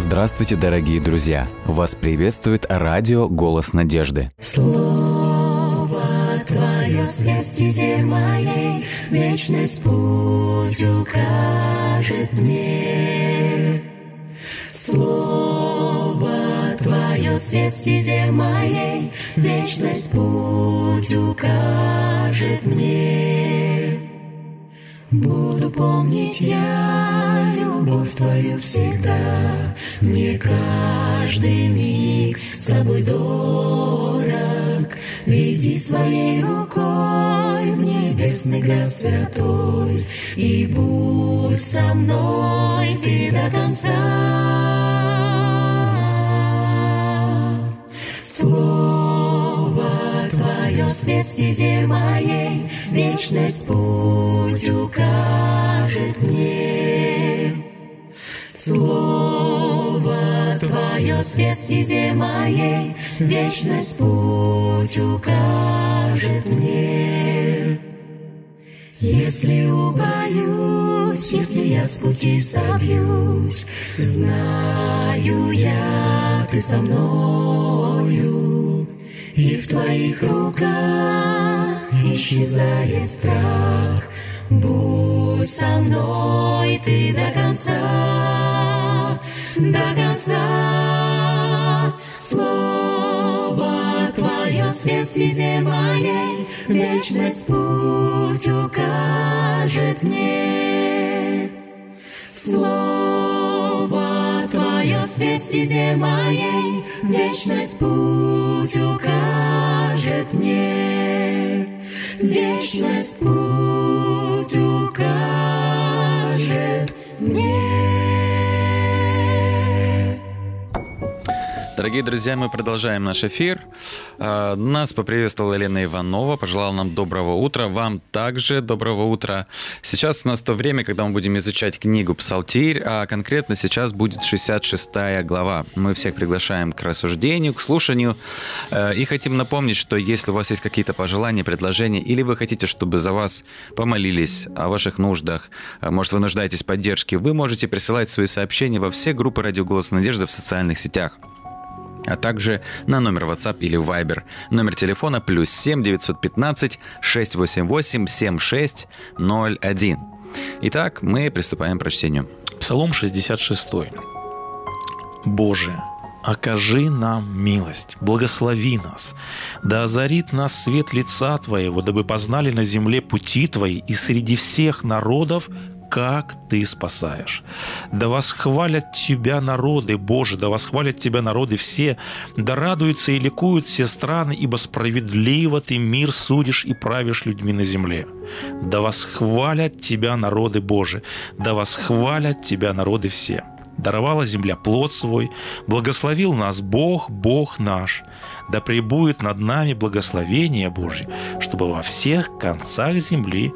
Здравствуйте, дорогие друзья! Вас приветствует радио «Голос надежды». Слово Твое свет стезе моей, Вечность путь укажет мне. Слово Твое свет стезе моей, Вечность путь укажет мне. Буду помнить я любовь Твою всегда, Мне каждый миг с Тобой дорог. Веди своей рукой в небесный град святой, И будь со мной Ты до конца. Слово Твое свет стезе моей, Вечность путь свет стезе моей, Вечность путь укажет мне. Если убоюсь, если я с пути собьюсь, Знаю я, Ты со мною, И в Твоих руках исчезает страх. Будь со мной Ты до конца, до конца. Слово Твое свет стезе моей, Вечность путь укажет мне. Слово Твое свет стезе моей, Вечность путь укажет мне. Вечность путь укажет мне. Дорогие друзья, мы продолжаем наш эфир. А, Нас поприветствовала Елена Иванова, пожелала нам доброго утра. Вам также доброго утра. Сейчас у нас то время, когда мы будем изучать книгу «Псалтирь», а конкретно сейчас будет 66 глава. Мы всех приглашаем к рассуждению, к слушанию. Э, И хотим напомнить, что если у вас есть какие-то пожелания, предложения, или вы хотите, чтобы за вас помолились о ваших нуждах, э, может, вы нуждаетесь в поддержке, вы можете присылать свои сообщения во все группы «Радио Голос Надежды» в социальных сетях а также на номер WhatsApp или Viber. Номер телефона плюс 7 915 688 7601. Итак, мы приступаем к прочтению. Псалом 66. Боже, окажи нам милость, благослови нас, да озарит нас свет лица Твоего, дабы познали на земле пути Твои и среди всех народов как Ты спасаешь. Да восхвалят Тебя народы, Боже, да восхвалят Тебя народы все, да радуются и ликуют все страны, ибо справедливо Ты мир судишь и правишь людьми на земле. Да восхвалят Тебя народы, Боже, да восхвалят Тебя народы все. Даровала земля плод свой, благословил нас Бог, Бог наш. Да пребудет над нами благословение Божье, чтобы во всех концах земли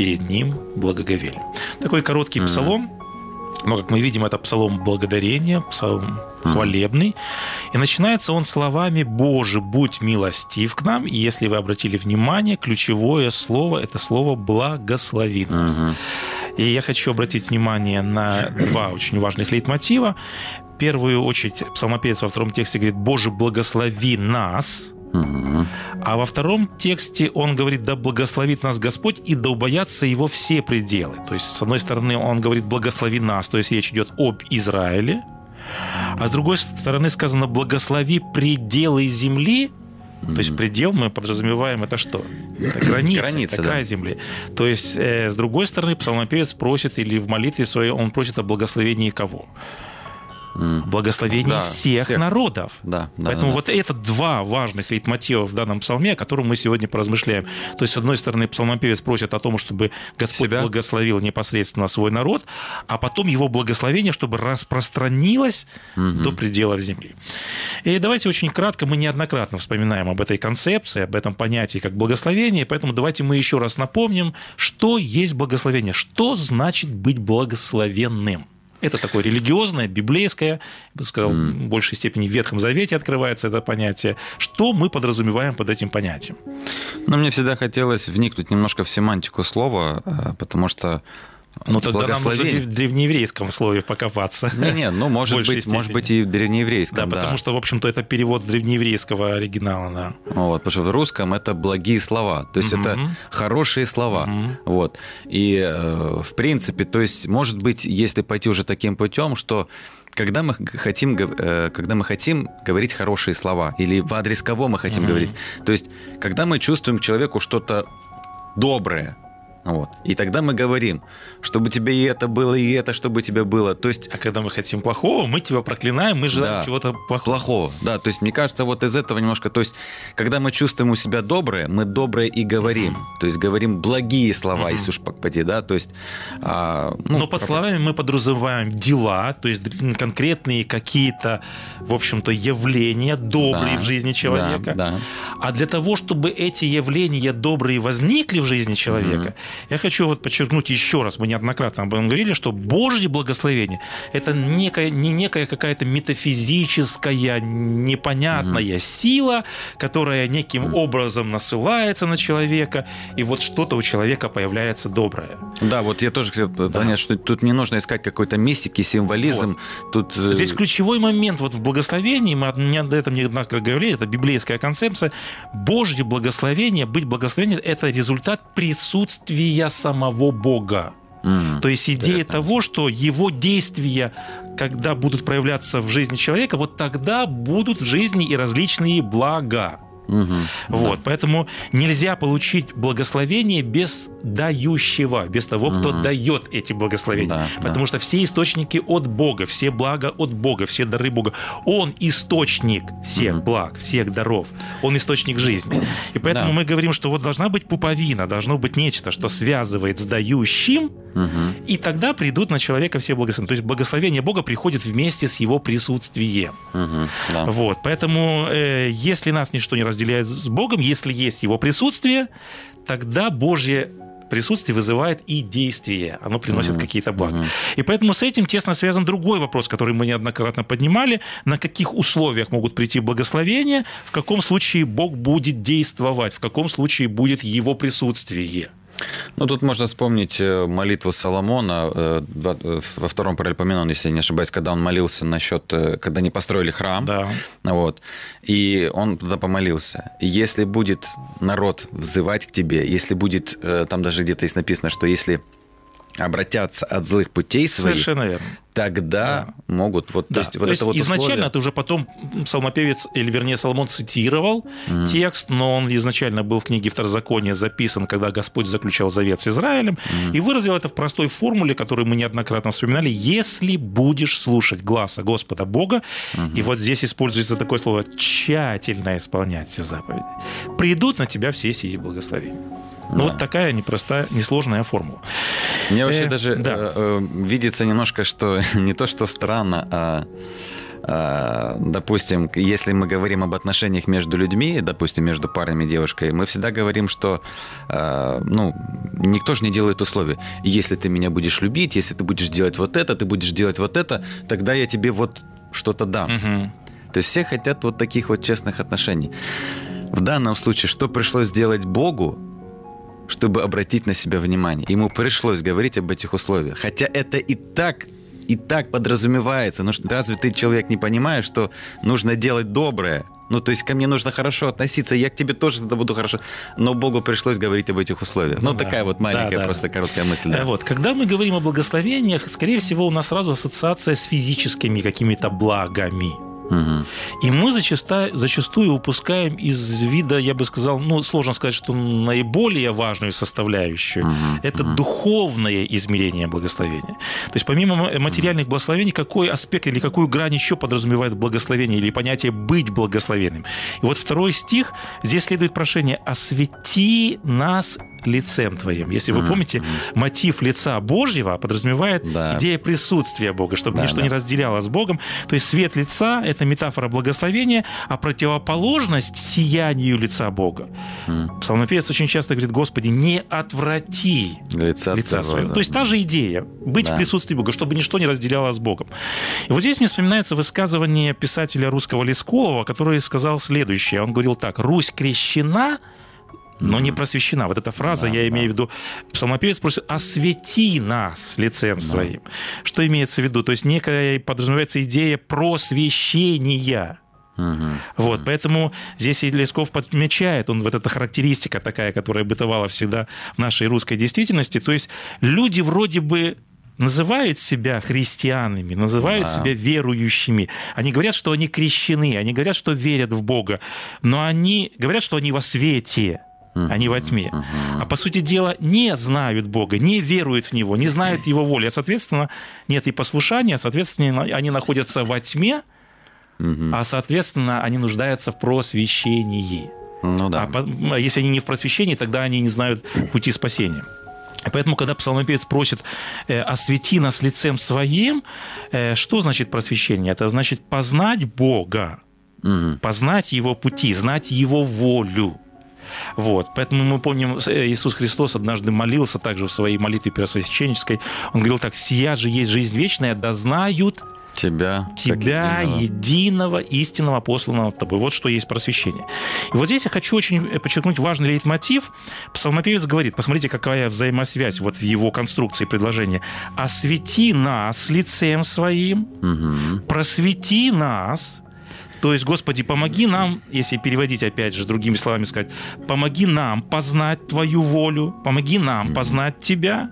перед Ним благоговели. Такой короткий псалом, но, как мы видим, это псалом благодарения, псалом хвалебный. И начинается он словами «Боже, будь милостив к нам». И если вы обратили внимание, ключевое слово – это слово «благослови нас». И я хочу обратить внимание на два очень важных лейтмотива. В первую очередь псалмопевец во втором тексте говорит «Боже, благослови нас», а во втором тексте он говорит, да благословит нас Господь и да убоятся его все пределы. То есть, с одной стороны, он говорит, благослови нас, то есть речь идет об Израиле, а с другой стороны сказано, благослови пределы земли, то есть предел мы подразумеваем это что? Это граница, Граница, край да. земли. То есть, э, с другой стороны, псалмопевец просит, или в молитве своей он просит о благословении кого? Благословении Да, всех, всех. народов. Да, да, Поэтому да, да. вот это два важных лейтмотива в данном псалме, о котором мы сегодня поразмышляем. То есть, с одной стороны, псалмопевец просит о том, чтобы Господь Себя. благословил непосредственно свой народ, а потом его благословение, чтобы распространилось до пределов земли. И давайте очень кратко, мы неоднократно вспоминаем об этой концепции, об этом понятии как благословение, поэтому давайте мы еще раз напомним, что есть благословение, что значит быть благословенным. Это такое религиозное, библейское, я бы сказал, в большей степени в Ветхом Завете открывается это понятие. Что мы подразумеваем под этим понятием? Но мне всегда хотелось вникнуть немножко в семантику слова, э, потому что Ну, тогда нам благословение. в древнееврейском слове покопаться. Не-не, ну, может быть, может степени. быть, и в Да, древнееврейском, да. потому что, в общем-то, это перевод с древнееврейского оригинала, да. Вот, потому что в русском это благие слова, то есть это Мгм. хорошие слова. Мгм. Вот. И, э, в принципе, то есть, может быть, если пойти уже таким путем, что когда мы хотим, э, когда мы хотим говорить хорошие слова, или в адрес кого мы хотим Мгм. говорить, то есть, когда мы чувствуем человеку что-то доброе, вот, и тогда мы говорим, чтобы тебе и это было, и это, чтобы тебе было. То есть А когда мы хотим плохого, мы тебя проклинаем, мы желаем Да. чего-то плохого. плохого. Да, то есть мне кажется, вот из этого немножко, то есть, когда мы чувствуем у себя доброе, мы доброе и говорим. То есть говорим благие слова, Мгм. если уж пойти, да, то есть... а, ну, Но под про- словами мы подразумеваем дела, то есть конкретные какие-то, в общем-то, явления добрые Да, в жизни человека. Да, да. А для того, чтобы эти явления добрые возникли в жизни человека, я хочу вот подчеркнуть еще раз, мы неоднократно об этом говорили, что Божье благословение – это некая, не некая какая-то метафизическая, непонятная сила, которая неким образом насылается на человека, и вот что-то у человека появляется доброе. Да, вот я тоже хотел понять, что тут не нужно искать какой-то мистики, символизм. Тут... э, Здесь ключевой момент вот в благословении, мы об этом неоднократно говорили, это библейская концепция. Божье благословение, быть благословением – это результат присутствия самого Бога. м, То есть идея Интересно. того, что его действия, когда будут проявляться в жизни человека, вот тогда будут в жизни и различные блага. Мгм, Вот, поэтому нельзя получить благословение без дающего, без того, кто дает эти благословения. Да, Потому что все источники от Бога, все блага от Бога, все дары Бога. Он источник всех Мгм. благ, всех даров. Он источник жизни. И поэтому Да. мы говорим, что вот должна быть пуповина, должно быть нечто, что связывает с дающим, мгм. и тогда придут на человека все благословения. То есть благословение Бога приходит вместе с его присутствием. Мгм, да. Вот, поэтому э, если нас ничто не разделяет с Богом, если есть Его присутствие, тогда Божье присутствие вызывает и действие, оно приносит Мгм, какие-то блага. мгм. И поэтому с этим тесно связан другой вопрос, который мы неоднократно поднимали, на каких условиях могут прийти благословения, в каком случае Бог будет действовать, в каком случае будет Его присутствие. Ну, тут можно вспомнить э, молитву Соломона э, э, во втором паралипоменон, если я не ошибаюсь, когда он молился насчет, когда не построили храм. Да. Вот. И он туда помолился. И если будет народ взывать к тебе, если будет, там даже где-то есть написано, что если обратятся от злых путей своих, Совершенно верно. тогда могут вот, Да, то есть вот это вот изначально условие- это уже потом псалмопевец, или вернее Соломон цитировал текст, но он изначально был в книге Второзакония записан, когда Господь заключал завет с Израилем, и выразил это в простой формуле, которую мы неоднократно вспоминали, «если будешь слушать гласа Господа Бога», и вот здесь используется такое слово «тщательно исполнять все заповеди», придут на тебя все сии благословения. Ну, Да. вот такая непростая, несложная формула. Мне вообще Э, даже да. э, э, видится немножко, что не то, что странно, а, а, допустим, если мы говорим об отношениях между людьми, допустим, между парнями и девушкой, мы всегда говорим, что, а, ну, никто же не делает условия. Если ты меня будешь любить, если ты будешь делать вот это, ты будешь делать вот это, тогда я тебе вот что-то дам. Мгм. То есть все хотят вот таких вот честных отношений. В данном случае, что пришлось сделать Богу, чтобы обратить на себя внимание? Ему пришлось говорить об этих условиях. Хотя это и так и так подразумевается. Ну, что- разве ты, человек, не понимаешь, что нужно делать доброе? Ну, то есть ко мне нужно хорошо относиться, я к тебе тоже тогда буду хорошо. Но Богу пришлось говорить об этих условиях. Ну, Да. такая вот маленькая, Да, да, просто короткая мысль. да. Э, Вот, когда мы говорим о благословениях, скорее всего, у нас сразу ассоциация с физическими какими-то благами. Мгм. И мы зачаста- зачастую упускаем из вида, я бы сказал, ну, сложно сказать, что наиболее важную составляющую. Мгм. Это Мгм. духовное измерение благословения. То есть помимо ма- материальных благословений, какой аспект или какую грань еще подразумевает благословение или понятие «быть благословенным»? И вот второй стих, здесь следует прошение «освети нас лицем Твоим». Если вы помните, мотив лица Божьего подразумевает Да. идея присутствия Бога, чтобы Да, ничто да. не разделяло с Богом. То есть свет лица – это метафора благословения, а противоположность сиянию лица Бога. Мгм. Псалмопевец очень часто говорит, Господи, не отврати Лица, лица своего. да. То есть та же идея – быть Да. в присутствии Бога, чтобы ничто не разделяло с Богом. И вот здесь мне вспоминается высказывание писателя русского Лескулова, который сказал следующее. Он говорил так, «Русь крещена но не просвещена. Вот эта фраза, Да, я да. имею в виду, псалмопевец просит, освети нас лицем своим. Что имеется в виду? То есть некая подразумевается идея просвещения. Мгм. Вот, поэтому здесь и Лесков подмечает, он вот эта характеристика такая, которая бытовала всегда в нашей русской действительности, то есть люди вроде бы называют себя христианами, называют Да. себя верующими. Они говорят, что они крещены, они говорят, что верят в Бога, но они говорят, что они во свете, а не во тьме. А по сути дела не знают Бога, не веруют в Него, не знают Его воли. А, соответственно, нет и послушания, соответственно, они находятся во тьме, а, соответственно, они нуждаются в просвещении. Ну да. А по- а если они не в просвещении, тогда они не знают пути спасения. Поэтому, когда псалмопевец просит э, «освети нас лицем своим», э, что значит просвещение? Это значит познать Бога, Мгм. познать Его пути, знать Его волю. Вот. Поэтому мы помним, э, Иисус Христос однажды молился также в своей молитве первосвященнической. Он говорил так, «Сия же есть жизнь вечная, да знают Тебя, тебя, единого. единого, истинного, посланного тобой. Вот что есть просвещение. И вот здесь я хочу очень э, подчеркнуть важный лейтмотив. Псалмопевец говорит, посмотрите, какая взаимосвязь вот в его конструкции предложения. «Освети нас лицем своим, Мгм. просвети нас». То есть, Господи, помоги нам, если переводить опять же другими словами сказать, помоги нам познать Твою волю, помоги нам познать Тебя.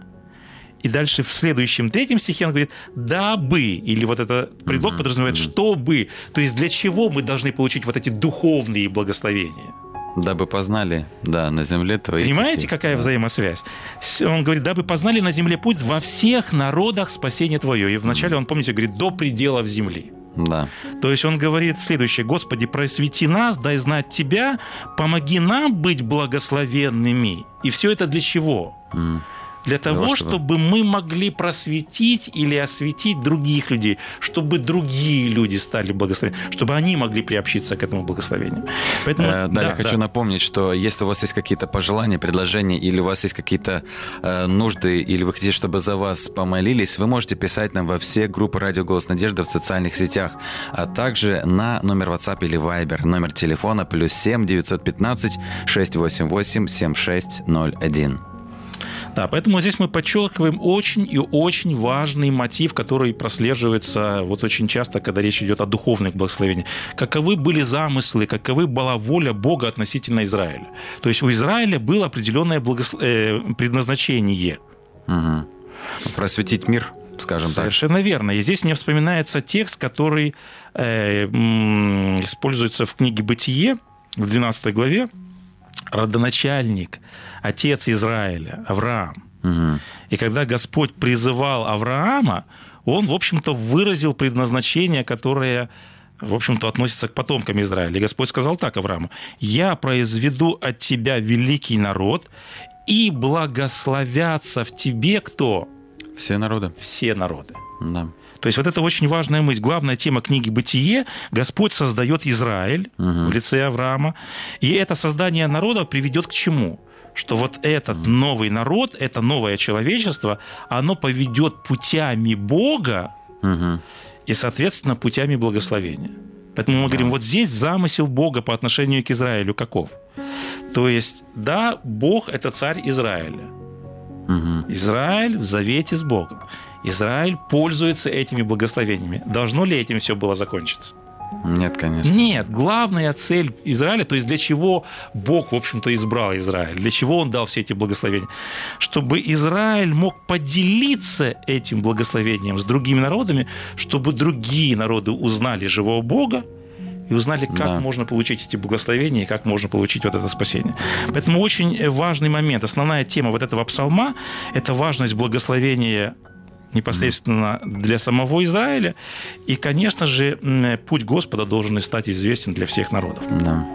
И дальше в следующем третьем стихе он говорит, дабы, или вот это предлог подразумевает, чтобы, то есть для чего мы должны получить вот эти духовные благословения. Дабы познали, да, на земле твои. Понимаете, пути. какая взаимосвязь? С- Он говорит, дабы познали на земле путь во всех народах спасение твое. И вначале он, помните, говорит, до пределов земли. Да. То есть он говорит следующее, Господи, просвети нас, дай знать Тебя, помоги нам быть благословенными. И все это для чего? М. Для того, чтобы- мы могли просветить или осветить других людей, чтобы другие люди стали благословенными, чтобы они могли приобщиться к этому благословению. Поэтому, Э, Да, я хочу да. напомнить, что если у вас есть какие-то пожелания, предложения, или у вас есть какие-то э, нужды, или вы хотите, чтобы за вас помолились, вы можете писать нам во все группы «Радио Голос Надежды» в социальных сетях, а также на номер WhatsApp или Viber, номер телефона плюс 7 915 688 7601. Да, поэтому здесь мы подчеркиваем очень и очень важный мотив, который прослеживается вот очень часто, когда речь идет о духовных благословениях. Каковы были замыслы, каковы была воля Бога относительно Израиля. То есть у Израиля было определенное благос- э, предназначение. Мгм. Просветить мир, скажем так. Совершенно верно. И здесь мне вспоминается текст, который э, используется в книге «Бытие» в 12 главе. Родоначальник, отец Израиля, Авраам. Мгм. И когда Господь призывал Авраама, он, в общем-то, выразил предназначение, которое, в общем-то, относится к потомкам Израиля. И Господь сказал так Аврааму, «Я произведу от тебя великий народ, и благословятся в тебе кто? Все народы. Все народы». Да. То есть вот это очень важная мысль. Главная тема книги «Бытие» – Господь создает Израиль в лице Авраама. И это создание народа приведет к чему? Что вот этот новый народ, это новое человечество, оно поведет путями Бога Мгм. и, соответственно, путями благословения. Поэтому мы говорим, вот здесь замысел Бога по отношению к Израилю каков? То есть, да, Бог – это царь Израиля. Мгм. Израиль в завете с Богом. Израиль пользуется этими благословениями. Должно ли этим все было закончиться? Нет, конечно. Нет, главная цель Израиля, то есть для чего Бог, в общем-то, избрал Израиль, для чего Он дал все эти благословения? Чтобы Израиль мог поделиться этим благословением с другими народами, чтобы другие народы узнали живого Бога, и узнали, как Да. можно получить эти благословения и как можно получить вот это спасение. Поэтому очень важный момент, основная тема вот этого псалма – это важность благословения непосредственно для самого Израиля. И, конечно же, путь Господа должен и стать известен для всех народов. Да.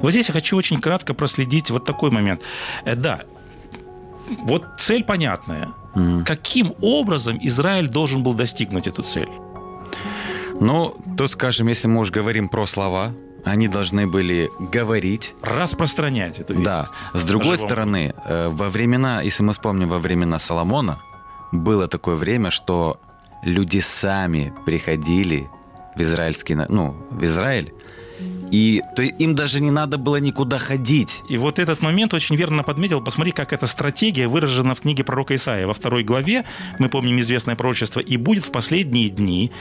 Вот здесь я хочу очень кратко проследить вот такой момент. Э, Да, вот цель понятная. Мгм. Каким образом Израиль должен был достигнуть эту цель? Ну, тут, скажем, если мы уж говорим про слова, они должны были говорить, Распространять эту весть. Да. С другой Живом. стороны, э, во времена, если мы вспомним во времена Соломона, было такое время, что люди сами приходили в израильский, ну, в Израиль И то им даже не надо было никуда ходить. И вот этот момент очень верно подметил. Посмотри, как эта стратегия выражена в книге пророка Исаия. Во второй главе, мы помним известное пророчество, «И будет в последние дни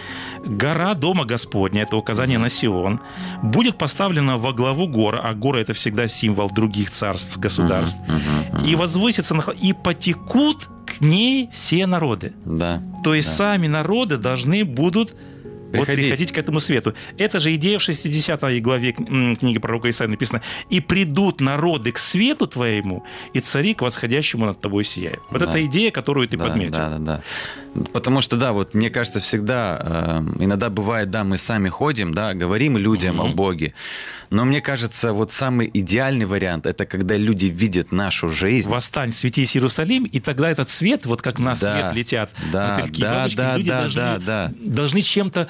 гора Дома Господня», это указание на Сион, будет поставлена во главу гор, а горы это всегда символ других царств, государств, и возвысится, на, и потекут к ней все народы. Да. То есть да. сами народы должны будут вот Приходить. приходить к этому свету. Это же идея в 60 главе книги пророка Исаия написано. «И придут народы к свету твоему, и цари к восходящему над тобой сияют». Вот Да. это идея, которую ты да, подметил. Да, да, да. Потому что, да, вот мне кажется, всегда, э, иногда бывает, да, мы сами ходим, да, говорим людям о Боге, но мне кажется, вот самый идеальный вариант, это когда люди видят нашу жизнь. Восстань, светись, Иерусалим, и тогда этот свет, вот как на Да, свет летят да, мотыльки да, бабочки, да, люди да, должны, да, да. должны чем-то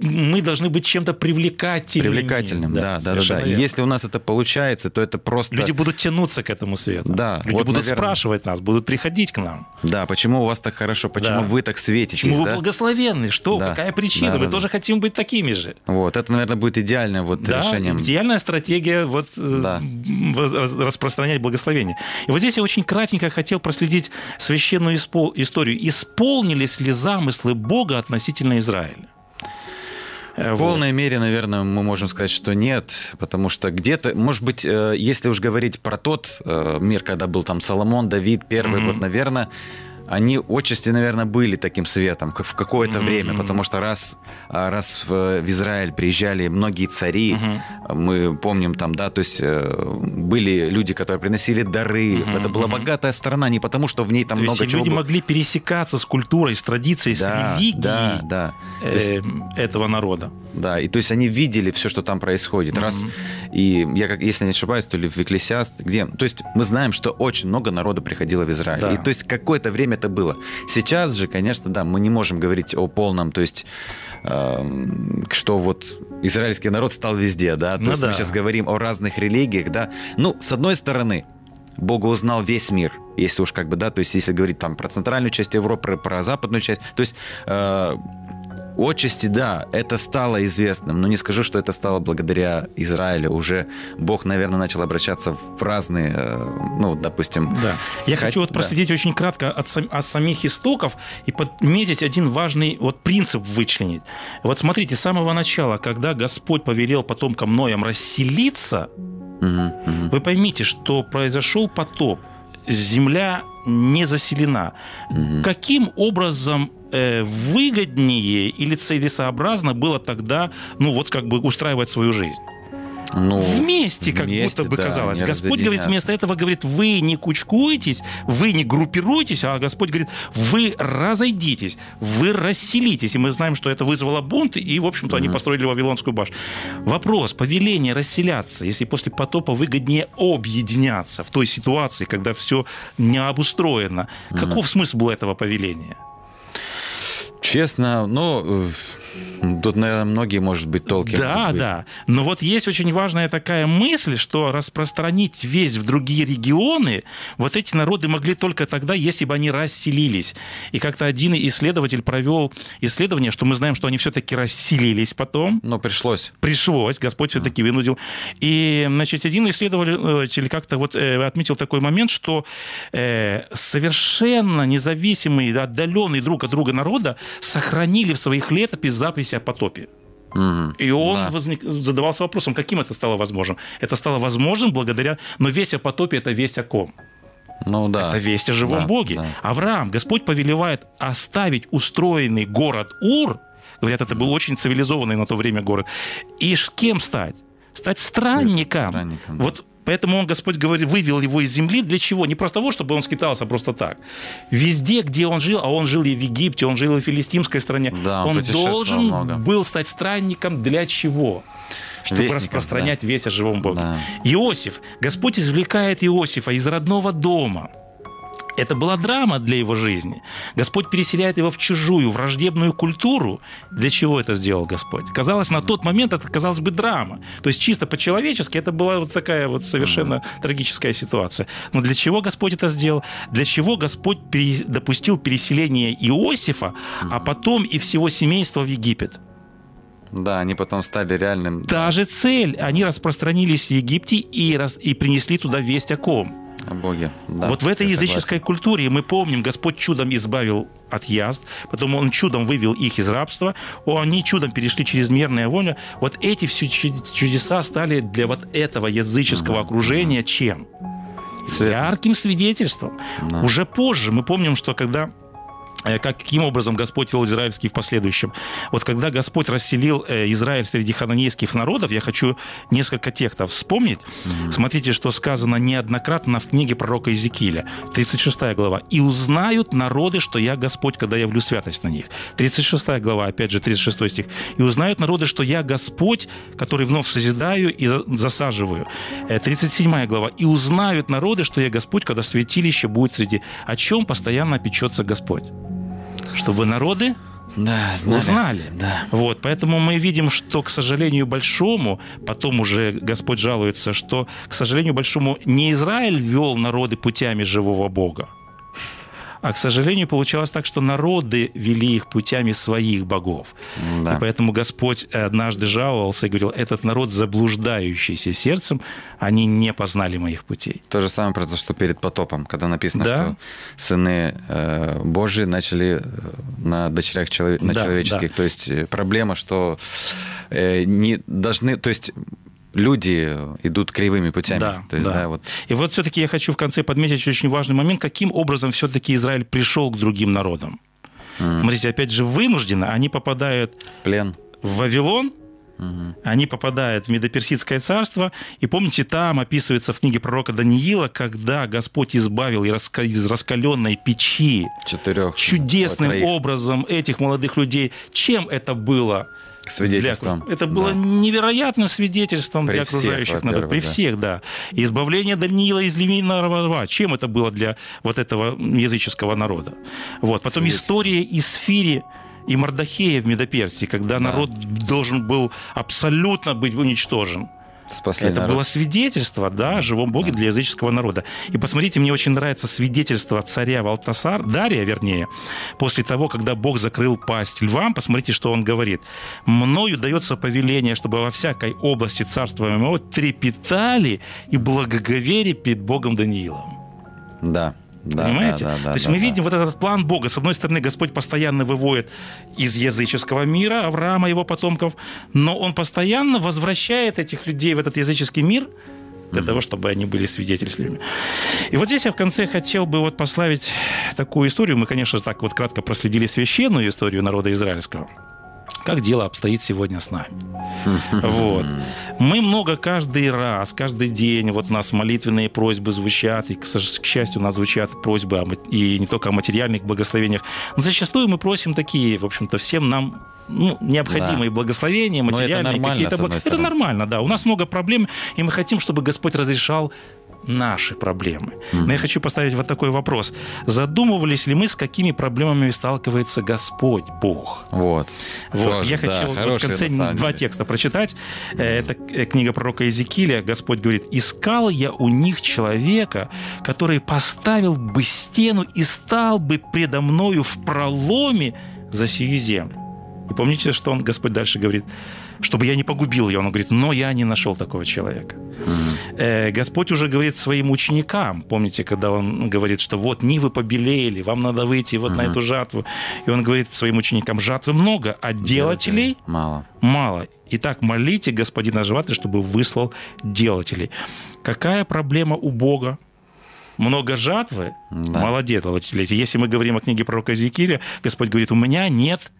мы должны быть чем-то привлекательными. Привлекательным, да, да, да, да. если у нас это получается, то это просто... Люди будут тянуться к этому свету. Да, Люди вот, будут наверное. спрашивать нас, будут приходить к нам. Да, почему у вас так хорошо, почему Да. вы так светитесь, Почему вы да? благословенны? Что? Да. Какая причина? Да, Мы да, тоже да. хотим быть такими же. Вот, это, наверное, будет идеальным вот Да, решением. идеальная стратегия вот, э, Да. распространять благословение. И вот здесь я очень кратенько хотел проследить священную историю. Исполнились ли замыслы Бога относительно Израиля? Э, В полной мере, наверное, мы можем сказать, что нет, потому что где-то, может быть, э, если уж говорить про тот э, мир, когда был там Соломон, Давид, первый, вот, наверное, они отчасти, наверное, были таким светом в какое-то время, потому что раз, а, раз в, в Израиль приезжали многие цари, мы помним там, да, то есть э, были люди, которые приносили дары, это была богатая страна, не потому что в ней там То много есть чего люди было. могли пересекаться с культурой, с традицией, с Да, религией да, да. То есть э, этого народа. Да, и то есть они видели все, что там происходит. Раз, и я, как, если не ошибаюсь, то ли в Экклесиаст, где... То есть мы знаем, что очень много народу приходило в Израиль. Да. И то есть какое-то время это было. Сейчас же, конечно, да, мы не можем говорить о полном, то есть эм, что вот израильский народ стал везде, да. То Ну есть да. мы сейчас говорим о разных религиях, да. Ну, с одной стороны, Бога узнал весь мир, если уж как бы, да, то есть если говорить там про центральную часть Европы, про, про западную часть, то есть э, отчасти, да, это стало известным, но не скажу, что это стало благодаря Израилю. Уже Бог, наверное, начал обращаться в разные, э, ну, допустим... Да. Я Хот- хочу вот да. проследить очень кратко от, сам- от самих истоков и подметить один важный вот принцип вычленить. Вот смотрите, с самого начала, когда Господь повелел потомкам Ноям расселиться, Мгм, мгм. вы поймите, что произошел потоп, земля не заселена. Каким образом э, выгоднее или целесообразно было тогда, ну вот как бы устраивать свою жизнь? Ну, Вместе, как вместе, будто бы да, казалось. Господь говорит вместо этого, говорит, вы не кучкуетесь, вы не группируетесь, а Господь говорит, вы разойдитесь, вы расселитесь. И мы знаем, что это вызвало бунт, и, в общем-то, они построили Вавилонскую башню. Вопрос, повеление расселяться, если после потопа выгоднее объединяться в той ситуации, когда все не обустроено. Каков смысл был этого повеления? Честно, ну, тут, наверное, многие, может быть, толки. Да, быть. да. Но вот есть очень важная такая мысль, что распространить весь в другие регионы, вот эти народы могли только тогда, если бы они расселились. И как-то один исследователь провел исследование, что мы знаем, что они все-таки расселились потом. Но пришлось. Пришлось, Господь все-таки вынудил. И, значит, один исследователь как-то вот э, отметил такой момент, что э, совершенно независимые, отдаленные друг от друга народа сохранили в своих летописях записи о потопе. И он Да. возник- задавался вопросом, каким это стало возможным. Это стало возможным благодаря... Но весть о потопе – это весть о ком? Ну да. Это весть о живом Да, Боге. да. Авраам, Господь повелевает оставить устроенный город Ур, говорят, это был очень цивилизованный на то время город, и кем стать? Стать странником. Странником, да. Вот Поэтому он, Господь говорит, вывел его из земли. Для чего? Не просто того, чтобы он скитался просто так. Везде, где он жил, а он жил и в Египте, он жил и в филистимской стране, Да, он должен много. был стать странником для чего? Чтобы Вестником, распространять весь о живом Боге. Да. Иосиф. Господь извлекает Иосифа из родного дома. Это была драма для его жизни. Господь переселяет его в чужую, враждебную культуру. Для чего это сделал Господь? Казалось, на тот момент это, казалось бы, драма. То есть чисто по-человечески это была вот такая вот совершенно трагическая ситуация. Но для чего Господь это сделал? Для чего Господь пере- допустил переселение Иосифа, а потом и всего семейства в Египет? Да, они потом стали реальным... Та же цель. Они распространились в Египте и, раз, и принесли туда весть о ком? О Боге. Да, вот в этой языческой согласен. культуре мы помним, Господь чудом избавил от язд, потом Он чудом вывел их из рабства, они чудом перешли чрезмерное волю. Вот эти все чуд- чудеса стали для вот этого языческого окружения чем? Свет. Ярким свидетельством. Да. Уже позже мы помним, что когда как, каким образом Господь вел израильский в последующем. Вот когда Господь расселил э, Израиль среди хананейских народов, я хочу несколько текстов вспомнить. Смотрите, что сказано неоднократно в книге пророка Иезекииля, 36 глава. «И узнают народы, что я Господь, когда явлю святость на них». 36 глава, опять же, 36 стих. «И узнают народы, что я Господь, который вновь созидаю и за- засаживаю». Э, 37 глава. «И узнают народы, что я Господь, когда святилище будет среди...» О чем постоянно печется Господь? Чтобы народы Да, знали. узнали. Да. Вот, поэтому мы видим, что, к сожалению большому, потом уже Господь жалуется, что, к сожалению большому, не Израиль вел народы путями живого Бога, а, к сожалению, получалось так, что народы вели их путями своих богов. Да. И поэтому Господь однажды жаловался и говорил, этот народ, заблуждающийся сердцем, они не познали моих путей. То же самое произошло перед потопом, когда написано, Да. что сыны э, Божьи начали э, на дочерях челов- на Да, человеческих. да. То есть э, проблема, что э, не должны, то есть люди идут кривыми путями. Да, То есть, да. да, вот. И вот все-таки я хочу в конце подметить очень важный момент, каким образом все-таки Израиль пришел к другим народам. Смотрите, опять же, вынужденно они попадают в плен. в Вавилон, они попадают в Медоперсидское царство, и помните, там описывается в книге пророка Даниила, когда Господь избавил из раскаленной печи Четырех. чудесным троих. образом этих молодых людей. Чем это было? Свидетельством. Для- это было Да. невероятным свидетельством При для всех, окружающих народов. во-первых, При да. всех, да. И избавление Даниила из львиного рва. Чем это было для вот этого языческого народа? Вот. Потом история Исфири и Мардахея в Медоперсии, когда народ должен был абсолютно быть уничтожен. Спасли Это народ. было свидетельство, да, о живом Боге для языческого народа. И посмотрите, мне очень нравится свидетельство царя Валтасар, Дария, вернее, после того, когда Бог закрыл пасть львам, посмотрите, что он говорит. «Мною дается повеление, чтобы во всякой области царства моего трепетали и благоговели перед Богом Даниилом». Да. Да, Понимаете? да, да, да, То есть да, мы да. видим вот этот план Бога. С одной стороны, Господь постоянно выводит из языческого мира Авраама и его потомков, но Он постоянно возвращает этих людей в этот языческий мир для того, чтобы они были свидетелями. И вот здесь я в конце хотел бы вот пославить такую историю. Мы, конечно, так вот кратко проследили священную историю народа израильского. Как дело обстоит сегодня с нами. Вот. Мы много каждый раз, каждый день, вот у нас молитвенные просьбы звучат, и, к счастью, у нас звучат просьбы, и не только о материальных благословениях, но зачастую мы просим такие, в общем-то, всем нам ну, необходимые благословения, это материальные какие-то. Это стороны. нормально, да. У нас много проблем, и мы хотим, чтобы Господь разрешал наши проблемы. Но я хочу поставить вот такой вопрос. Задумывались ли мы, с какими проблемами сталкивается Господь, Бог? Вот. Вот, Тоже, я да, хочу вот в конце два деле. текста прочитать. Э, Это э, книга пророка Иезекииля. Господь говорит, «Искал я у них человека, который поставил бы стену и стал бы предо мною в проломе за сию землю». И помните, что он, Господь дальше говорит? Чтобы я не погубил ее. Он говорит, но я не нашел такого человека. Э, Господь уже говорит своим ученикам, помните, когда он говорит, что вот нивы побелели, вам надо выйти вот на эту жатву. И он говорит своим ученикам, жатвы много, а делателей Мало. мало. Итак, молите господина жатвы, чтобы выслал делателей. Какая проблема у Бога? Много жатвы, Да. мало делателей. Если мы говорим о книге пророка Зекииля, Господь говорит, у меня нет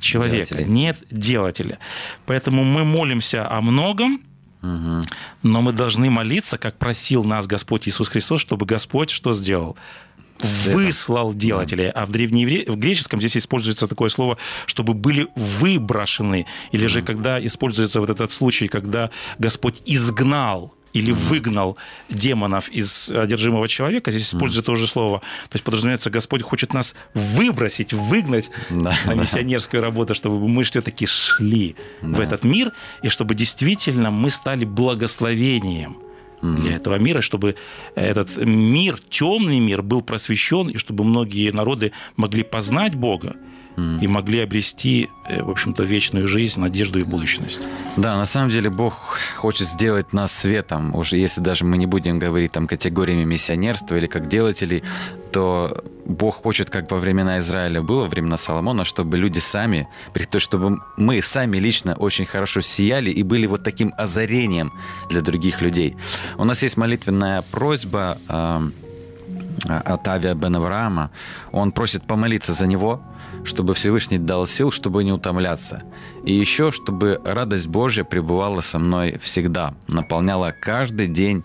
человека, Делателей. нет делателя. Поэтому мы молимся о многом, но мы должны молиться, как просил нас Господь Иисус Христос, чтобы Господь что сделал? Выслал делателей. А в древнеевре... в греческом здесь используется такое слово, чтобы были выброшены. Или же когда используется вот этот случай, когда Господь изгнал или выгнал демонов из одержимого человека, здесь используется то же слово. То есть подразумевается, Господь хочет нас выбросить, выгнать Да, на да. миссионерскую работу, чтобы мы все-таки шли в этот мир, и чтобы действительно мы стали благословением для этого мира, чтобы этот мир, темный мир, был просвещен, и чтобы многие народы могли познать Бога и могли обрести, э, в общем-то, вечную жизнь, надежду и будущность. Да, на самом деле Бог хочет сделать нас светом. Уже если даже мы не будем говорить там категориями миссионерства или как делателей, то Бог хочет, как во времена Израиля было, во времена Соломона, чтобы люди сами, то чтобы мы сами лично очень хорошо сияли и были вот таким озарением для других людей. У нас есть молитвенная просьба э, от Авиа Бен Авраама. Он просит помолиться за него, чтобы Всевышний дал сил, чтобы не утомляться. И еще, чтобы радость Божья пребывала со мной всегда, наполняла каждый день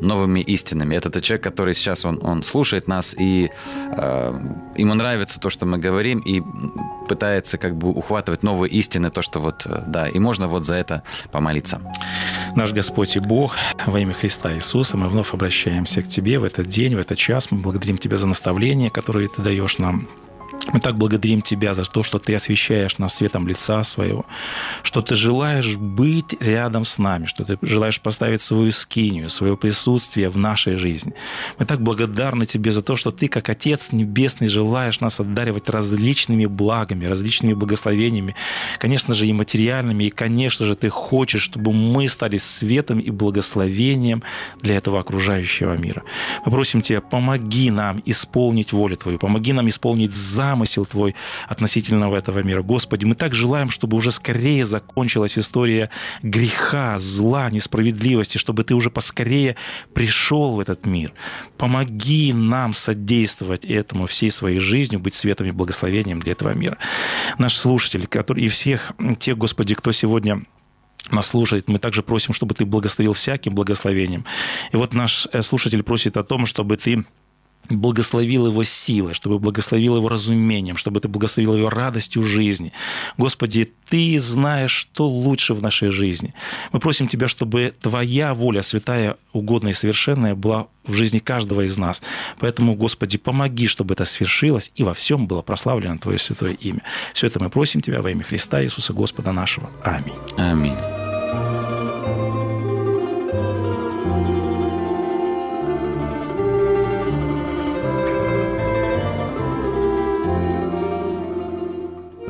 новыми истинами. Это тот человек, который сейчас он, он слушает нас, и э, ему нравится то, что мы говорим, и пытается как бы ухватывать новые истины, то, что вот, э, да, и можно вот за это помолиться. Наш Господь и Бог, во имя Христа Иисуса, мы вновь обращаемся к Тебе в этот день, в этот час. Мы благодарим Тебя за наставление, которое Ты даешь нам мы так благодарим Тебя за то, что Ты освещаешь нас светом лица Своего, что Ты желаешь быть рядом с нами, что Ты желаешь поставить свою скинию, свое присутствие в нашей жизни. Мы так благодарны Тебе за то, что Ты, как Отец Небесный, желаешь нас одаривать различными благами, различными благословениями, конечно же, и материальными, и, конечно же, Ты хочешь, чтобы мы стали светом и благословением для этого окружающего мира. Мы просим Тебя, помоги нам исполнить волю Твою, помоги нам исполнить замысел замысел Твой относительно этого мира. Господи, мы так желаем, чтобы уже скорее закончилась история греха, зла, несправедливости, чтобы Ты уже поскорее пришел в этот мир. Помоги нам содействовать этому всей своей жизнью, быть светом и благословением для этого мира. Наш слушатель, который и всех тех, Господи, кто сегодня нас слушает, мы также просим, чтобы ты благословил всяким благословением. И вот наш э, слушатель просит о том, чтобы ты благословил его силой, чтобы благословил его разумением, чтобы ты благословил его радостью жизни. Господи, Ты знаешь, что лучше в нашей жизни. Мы просим Тебя, чтобы Твоя воля, святая, угодная и совершенная, была в жизни каждого из нас. Поэтому, Господи, помоги, чтобы это свершилось, и во всем было прославлено Твое святое имя. Все это мы просим Тебя во имя Христа Иисуса Господа нашего. Аминь. Аминь.